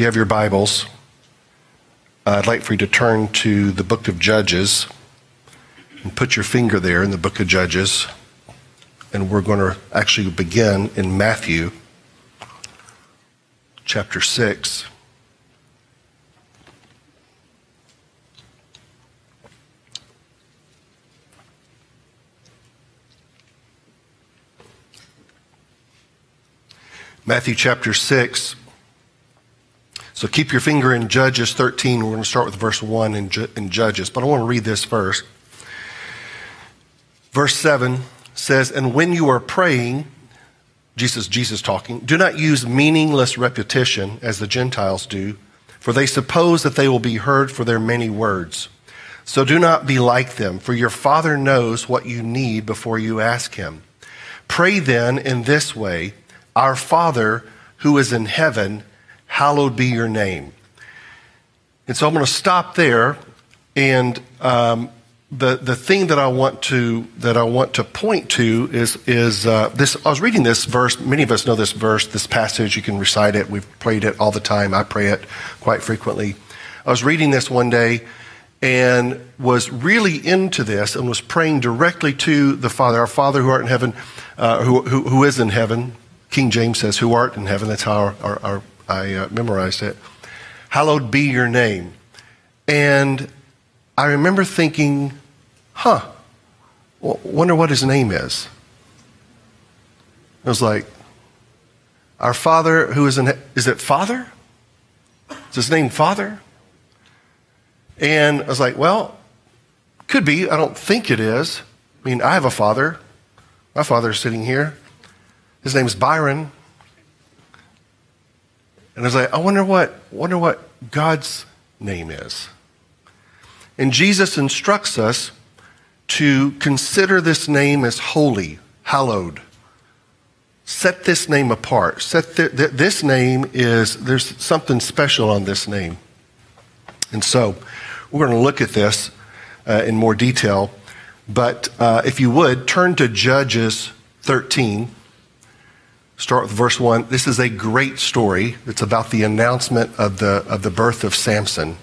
you have your Bibles, uh, I'd like for you to turn to the book of Judges and put your finger there in the book of Judges. And we're going to actually begin in Matthew chapter 6. Matthew chapter 6. So keep your finger in Judges 13. We're going to start with verse 1 in, in Judges, but I want to read this first. Verse 7 says, And when you are praying, Jesus, Jesus talking, do not use meaningless repetition as the Gentiles do, for they suppose that they will be heard for their many words. So do not be like them, for your Father knows what you need before you ask Him. Pray then in this way Our Father who is in heaven, hallowed be your name. And so I'm going to stop there. And um, the, the thing that I want to that I want to point to is is uh, this. I was reading this verse. Many of us know this verse, this passage. You can recite it. We've prayed it all the time. I pray it quite frequently. I was reading this one day and was really into this and was praying directly to the Father, our Father who art in heaven, uh, who, who, who is in heaven. King James says, "Who art in heaven." That's how our, our, our I uh, memorized it. Hallowed be your name. And I remember thinking, huh, wonder what his name is. It was like, our Father who is in, is it Father? Is his name Father? And I was like, well, could be. I don't think it is. I mean, I have a father. My father's sitting here. His name is Byron. And I was like, I wonder what, wonder what God's name is. And Jesus instructs us to consider this name as holy, hallowed. Set this name apart. Set th- th- this name is, there's something special on this name. And so we're going to look at this uh, in more detail. But uh, if you would, turn to Judges 13. Start with verse 1. This is a great story. It's about the announcement of the, of the birth of Samson.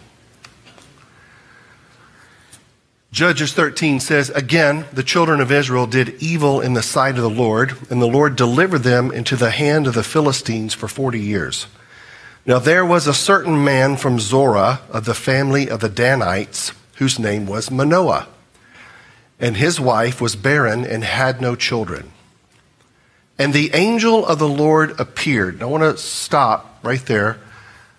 Judges 13 says, Again, the children of Israel did evil in the sight of the Lord, and the Lord delivered them into the hand of the Philistines for 40 years. Now there was a certain man from Zorah of the family of the Danites, whose name was Manoah, and his wife was barren and had no children. And the angel of the Lord appeared. I want to stop right there.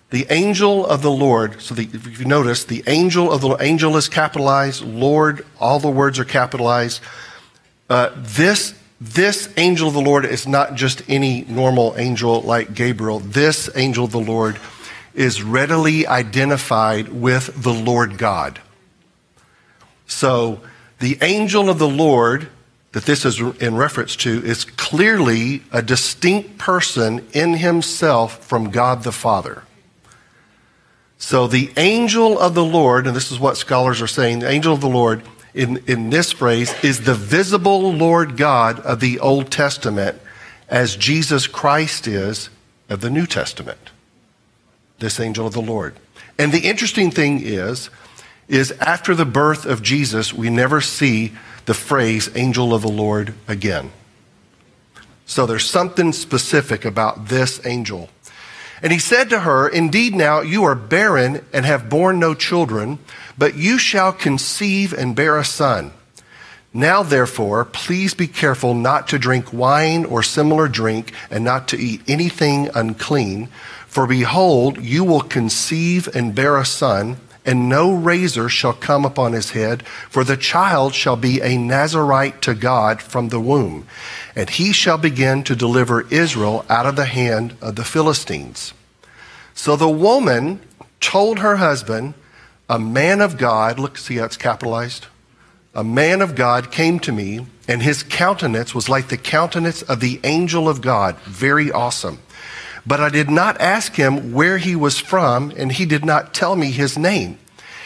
The angel of the Lord, so the, if you notice, the angel of the angel is capitalized, Lord, all the words are capitalized. Uh, this, this angel of the Lord is not just any normal angel like Gabriel. This angel of the Lord is readily identified with the Lord God. So the angel of the Lord that this is in reference to is clearly a distinct person in himself from God the Father. So the angel of the Lord, and this is what scholars are saying, the angel of the Lord in, in this phrase is the visible Lord God of the Old Testament as Jesus Christ is of the New Testament. This angel of the Lord. And the interesting thing is, is after the birth of Jesus, we never see the phrase angel of the Lord again. So there's something specific about this angel. And he said to her, Indeed, now you are barren and have borne no children, but you shall conceive and bear a son. Now, therefore, please be careful not to drink wine or similar drink and not to eat anything unclean. For behold, you will conceive and bear a son and no razor shall come upon his head, for the child shall be a Nazarite to God from the womb, and he shall begin to deliver Israel out of the hand of the Philistines. So the woman told her husband, a man of God, look, see how it's capitalized? A man of God came to me, and his countenance was like the countenance of the angel of God. Very awesome. But I did not ask him where he was from, and he did not tell me his name.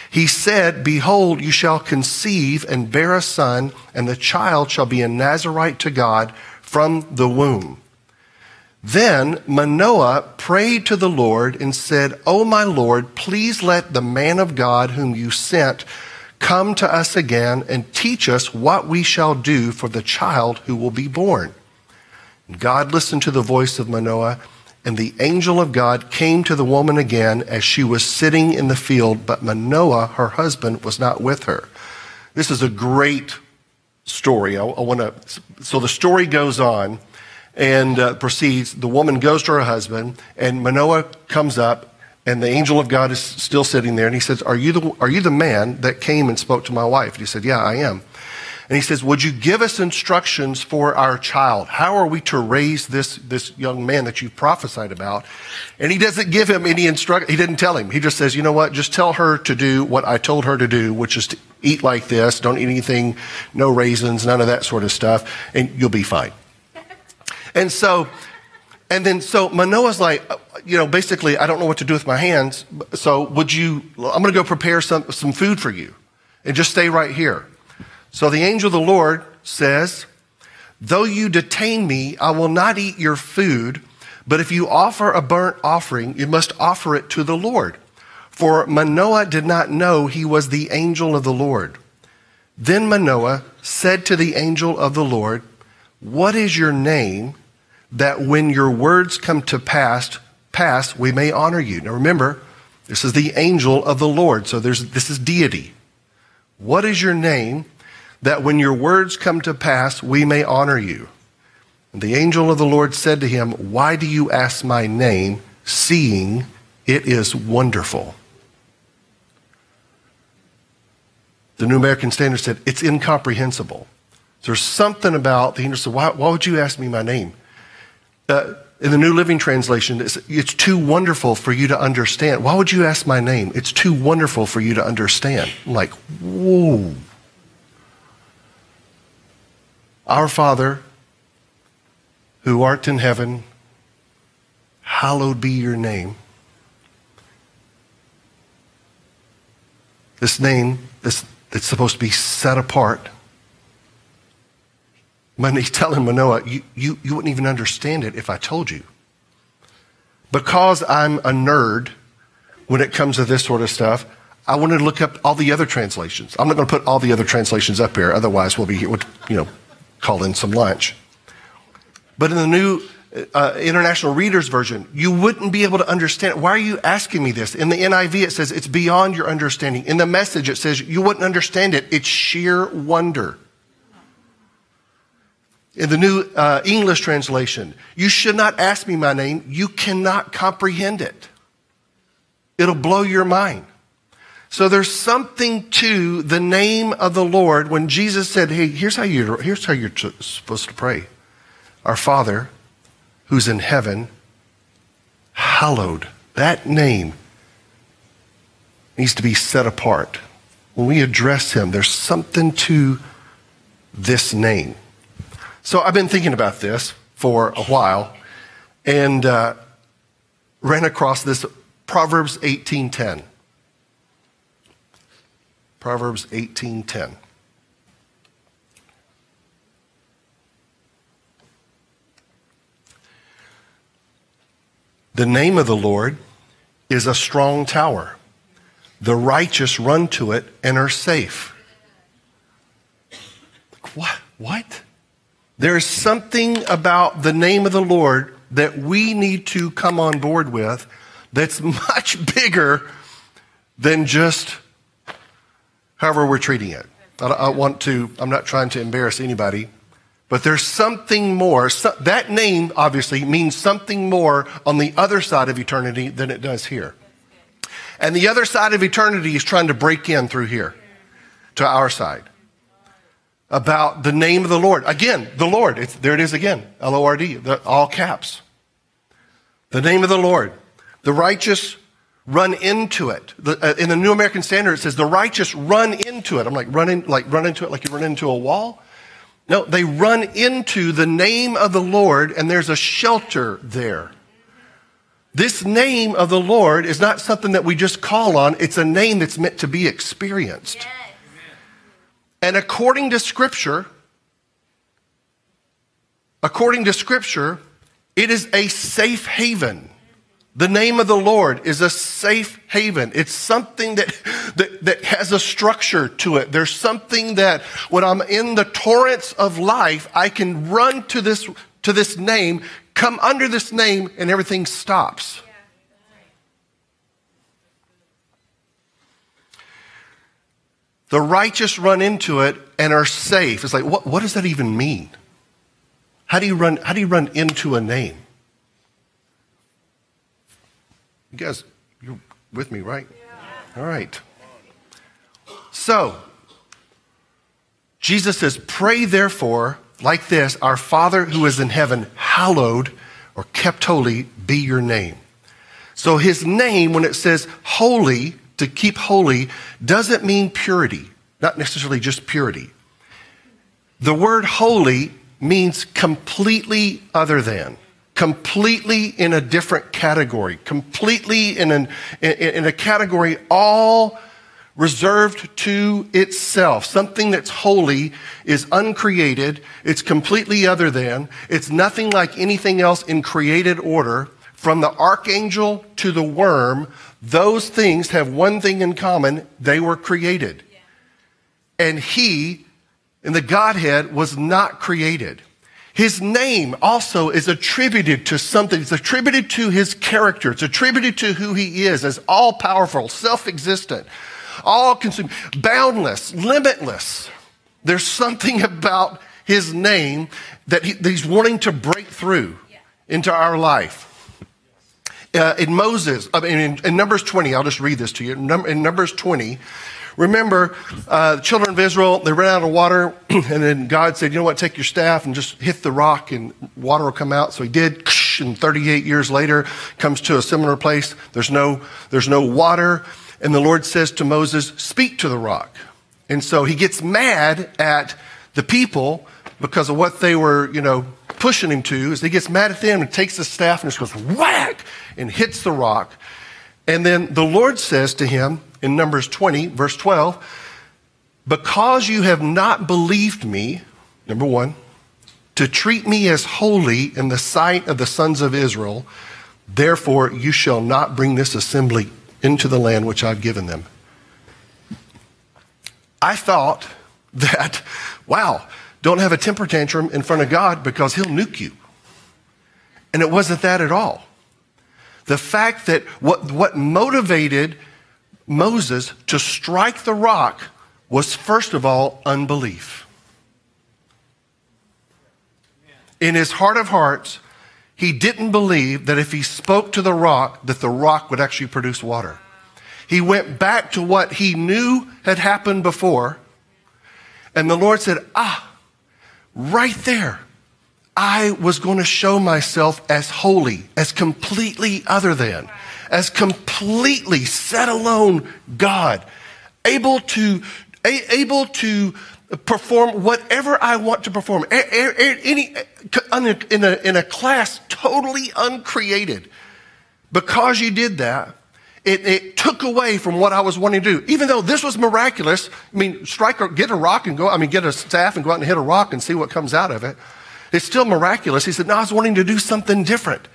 He said, Behold, you shall conceive and bear a son, and the child shall be a Nazarite to God from the womb. Then Manoah prayed to the Lord and said, O my Lord, please let the man of God whom you sent come to us again and teach us what we shall do for the child who will be born. God listened to the voice of Manoah, and the angel of God came to the woman again as she was sitting in the field, but Manoah, her husband, was not with her. This is a great story. I, I want to, so the story goes on and uh, proceeds. The woman goes to her husband, and Manoah comes up, and the angel of God is still sitting there, and he says, "Are you the are you the man that came and spoke to my wife?" And he said, "Yeah, I am." And he says, Would you give us instructions for our child? How are we to raise this, this young man that you've prophesied about? And he doesn't give him any instruction. He didn't tell him. He just says, You know what? Just tell her to do what I told her to do, which is to eat like this. Don't eat anything, no raisins, none of that sort of stuff, and you'll be fine. And so, and then so Manoah's like, uh, you know, basically, I don't know what to do with my hands. So would you, I'm going to go prepare some, some food for you and just stay right here. So the angel of the Lord says, though you detain me, I will not eat your food. But if you offer a burnt offering, you must offer it to the Lord. For Manoah did not know he was the angel of the Lord. Then Manoah said to the angel of the Lord, What is your name? that when your words come to pass, pass, we may honor you. Now remember, this is the angel of the Lord, so there's, this is deity. What is your name that when your words come to pass, we may honor you? And the angel of the Lord said to him, Why do you ask my name, seeing it is wonderful? The New American Standard said, It's incomprehensible. There's something about the angel said, why, why would you ask me my name? Uh, in the New Living Translation, it's, it's, too wonderful for you to understand. Why would you ask my name? It's too wonderful for you to understand. I'm like, whoa. Our Father, who art in heaven, hallowed be your name. This name this, that's supposed to be set apart when he's telling Manoah, you, you, you wouldn't even understand it if I told you. Because I'm a nerd when it comes to this sort of stuff, I wanted to look up all the other translations. I'm not going to put all the other translations up here, otherwise we'll be here, you know, call in some lunch. But in the new uh, International Reader's Version, you wouldn't be able to understand. Why are you asking me this? In the NIV, it says it's beyond your understanding. In the message, it says you wouldn't understand it. It's sheer wonder. In the New uh, English translation, you should not ask me my name. You cannot comprehend it. It'll blow your mind. So there's something to the name of the Lord when Jesus said, Hey, here's how, you're, here's how you're supposed to pray. Our Father, who's in heaven, hallowed. That name needs to be set apart. When we address him, there's something to this name. So I've been thinking about this for a while and uh, ran across this Proverbs 18:10. Proverbs 18:10. The name of the Lord is a strong tower. The righteous run to it and are safe. What? What? There's something about the name of the Lord that we need to come on board with that's much bigger than just however we're treating it. I, I want to, I'm not trying to embarrass anybody, but there's something more. So, that name obviously means something more on the other side of eternity than it does here. And the other side of eternity is trying to break in through here to our side about the name of the Lord. Again, the Lord. It's, there it is again. L O R D, all caps. The name of the Lord. The righteous run into it. The, uh, in the New American Standard, it says the righteous run into it. I'm like, run in, like run into it like you run into a wall. No, they run into the name of the Lord and there's a shelter there. This name of the Lord is not something that we just call on. It's a name that's meant to be experienced. Yeah. And according to Scripture, according to Scripture, It is a safe haven. The name of the Lord is a safe haven. It's something that, that, that, has a structure to it. There's something that when I'm in the torrents of life, I can run to this, to this name, come under this name, and everything stops. The righteous run into it and are safe. It's like, what, what does that even mean? How do you run, how do you run into a name? You guys, you're with me, right? Yeah. All right. So, Jesus says, Pray therefore like this Our Father who is in heaven, hallowed or kept holy be your name. So, his name, when it says holy, to keep holy, doesn't mean purity, not necessarily just purity. The word holy means completely other than completely in a different category, completely in, an, in, in, a category all reserved to itself. Something that's holy is uncreated, it's completely other than, it's nothing like anything else in created order. From the archangel to the worm, those things have one thing in common they were created. And he, in the Godhead, was not created. His name also is attributed to something. It's attributed to his character. It's attributed to who he is as all powerful, self existent, all consuming, boundless, limitless. There's something about his name that, he, that he's wanting to break through into our life. Uh, in Moses, I mean, in, in, Numbers 20, I'll just read this to you. In Numbers 20, Remember, uh, the children of Israel, they ran out of water, and then God said, You know what, take your staff and just hit the rock, and water will come out. So he did, and 38 years later, comes to a similar place. There's no, there's no water. And the Lord says to Moses, Speak to the rock. And so he gets mad at the people because of what they were, you know, pushing him to. Is he gets mad at them and takes the staff and just goes whack and hits the rock. And then the Lord says to him, in Numbers 20, verse 12, because you have not believed me, number one, to treat me as holy in the sight of the sons of Israel, therefore you shall not bring this assembly into the land which I've given them. I thought that, wow, don't have a temper tantrum in front of God because he'll nuke you. And it wasn't that at all. The fact that what, what motivated Moses to strike the rock was, first of all, unbelief. In his heart of hearts, he didn't believe that if he spoke to the rock, that the rock would actually produce water. He went back to what he knew had happened before, and the Lord said, Ah, right there, I was going to show myself as holy, as completely other than as completely set alone God, able to, able to perform whatever I want to perform. Any, in, a, in a class totally uncreated. Because you did that, it, it, took away from what I was wanting to do. Even though this was miraculous, I mean, strike or get a rock and go, I mean, get a staff and go out and hit a rock and see what comes out of it. It's still miraculous. He said, no, I was wanting to do something different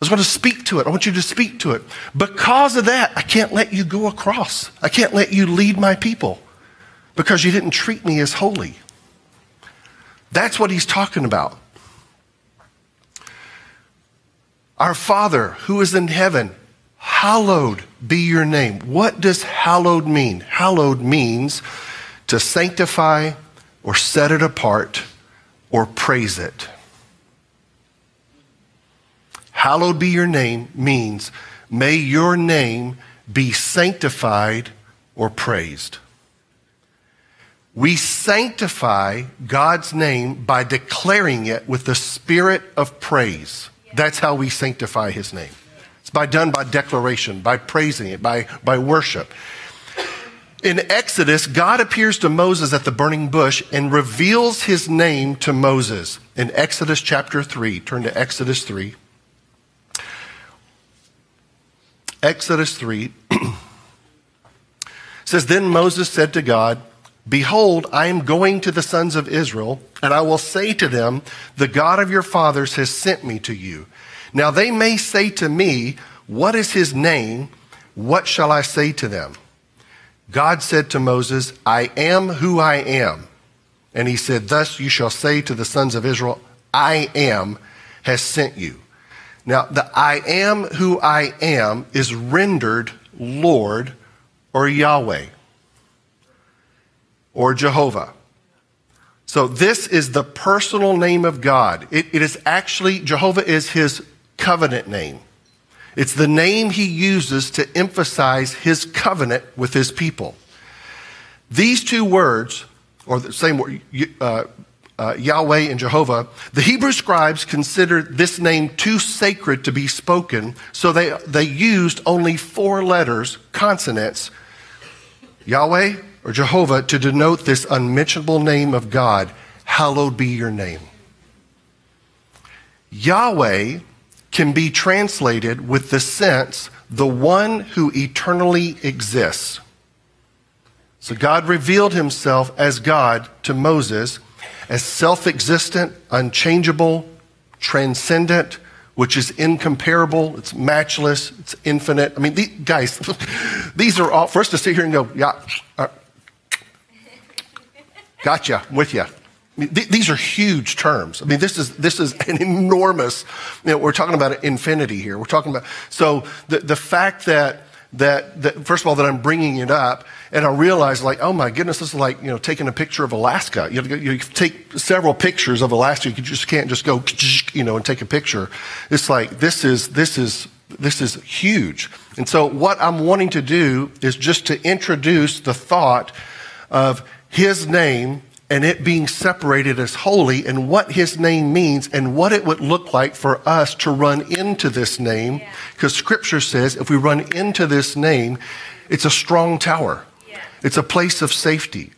I was going to speak to it. I want you to speak to it. Because of that, I can't let you go across. I can't let you lead my people because you didn't treat me as holy. That's what he's talking about. Our Father who is in heaven, hallowed be your name. What does hallowed mean? Hallowed means to sanctify or set it apart or praise it. Hallowed be your name means, may your name be sanctified or praised. We sanctify God's name by declaring it with the spirit of praise. That's how we sanctify his name. It's by done by declaration, by praising it, by, by worship. In Exodus, God appears to Moses at the burning bush and reveals his name to Moses. In Exodus chapter 3, turn to Exodus 3. Exodus 3 says, Then Moses said to God, Behold, I am going to the sons of Israel, and I will say to them, The God of your fathers has sent me to you. Now they may say to me, What is his name? What shall I say to them? God said to Moses, I am who I am. And he said, Thus you shall say to the sons of Israel, I am has sent you. Now, the I am who I am is rendered Lord or Yahweh or Jehovah. So this is the personal name of God. It, it is actually, Jehovah is his covenant name. It's the name he uses to emphasize his covenant with his people. These two words, or the same word, uh, uh, Yahweh and Jehovah, the Hebrew scribes considered this name too sacred to be spoken, so they, they used only four letters, consonants, Yahweh or Jehovah, to denote this unmentionable name of God. Hallowed be your name. Yahweh can be translated with the sense, the one who eternally exists. So God revealed himself as God to Moses as self existent, unchangeable, transcendent, which is incomparable, it's matchless, it's infinite. I mean, these, guys, these are all, for us to sit here and go, yeah, uh, gotcha, with you. These are huge terms. I mean, this is, this is an enormous, you know, we're talking about infinity here. We're talking about, so the, the fact that, that, that, first of all, that I'm bringing it up, and I realize, like, oh my goodness, this is like, you know, taking a picture of Alaska. You, you take several pictures of Alaska. You just can't just go, you know, and take a picture. It's like, this is, this is, this is huge. And so what I'm wanting to do is just to introduce the thought of his name and it being separated as holy and what his name means and what it would look like for us to run into this name. Because yeah. scripture says if we run into this name, it's a strong tower. Yeah. It's a place of safety.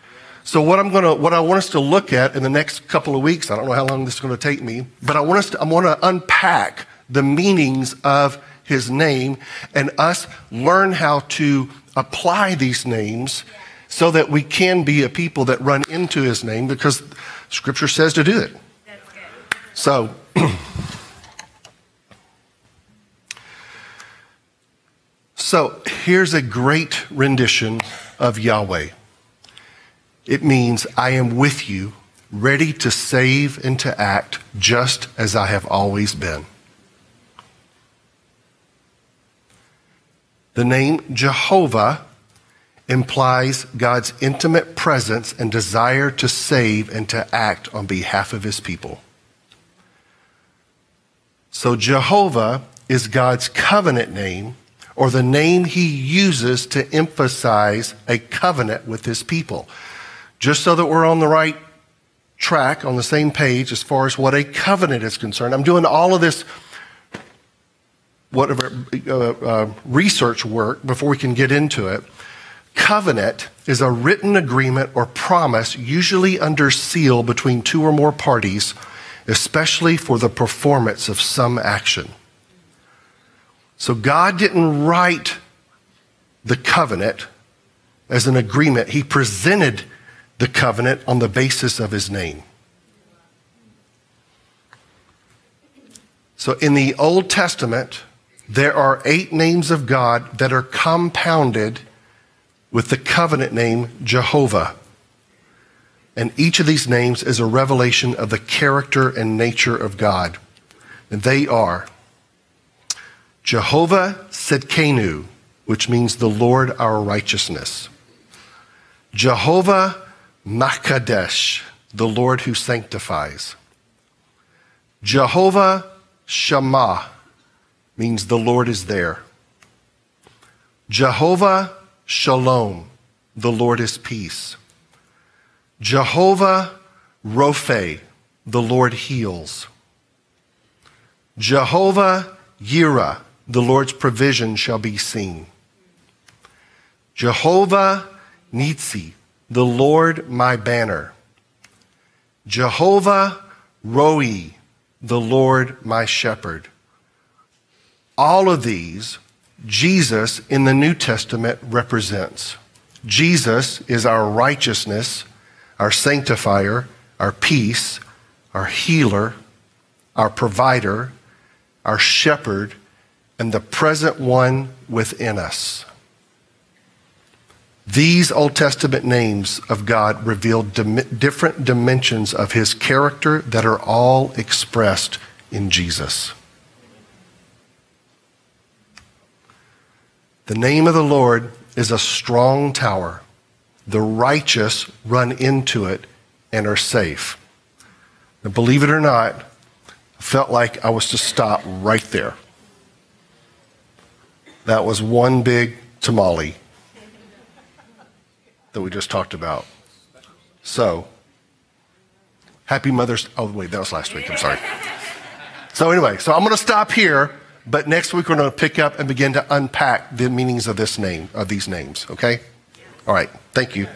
So what I'm going to, what I want us to look at in the next couple of weeks, I don't know how long this is going to take me, but I want us to, I want to unpack the meanings of his name and us learn how to apply these names yeah so that we can be a people that run into his name because scripture says to do it. So, so here's a great rendition of Yahweh. It means, I am with you, ready to save and to act just as I have always been. The name Jehovah implies God's intimate presence and desire to save and to act on behalf of his people. So Jehovah is God's covenant name or the name he uses to emphasize a covenant with his people. Just so that we're on the right track, on the same page as far as what a covenant is concerned. I'm doing all of this whatever uh, uh, research work before we can get into it. Covenant is a written agreement or promise, usually under seal between two or more parties, especially for the performance of some action. So God didn't write the covenant as an agreement, He presented the covenant on the basis of His name. So in the Old Testament, there are eight names of God that are compounded with the covenant name Jehovah. And each of these names is a revelation of the character and nature of God. And they are Jehovah Tsidkenu, which means the Lord our righteousness. Jehovah Makadesh, the Lord who sanctifies. Jehovah Shammah means the Lord is there. Jehovah Shalom, the Lord is peace. Jehovah Rophe, the Lord heals. Jehovah Yireh, the Lord's provision shall be seen. Jehovah Nitsi, the Lord my banner. Jehovah Roi, the Lord my shepherd. All of these Jesus in the New Testament represents. Jesus is our righteousness, our sanctifier, our peace, our healer, our provider, our shepherd, and the present one within us. These Old Testament names of God reveal dim- different dimensions of his character that are all expressed in Jesus. The name of the Lord is a strong tower. The righteous run into it and are safe. Now, believe it or not, I felt like I was to stop right there. That was one big tamale that we just talked about. So, happy Mother's. Oh, wait, that was last week. I'm sorry. So, anyway, so I'm going to stop here, but next week we're going to pick up and begin to unpack the meanings of this name, of these names, okay? All right. Thank you.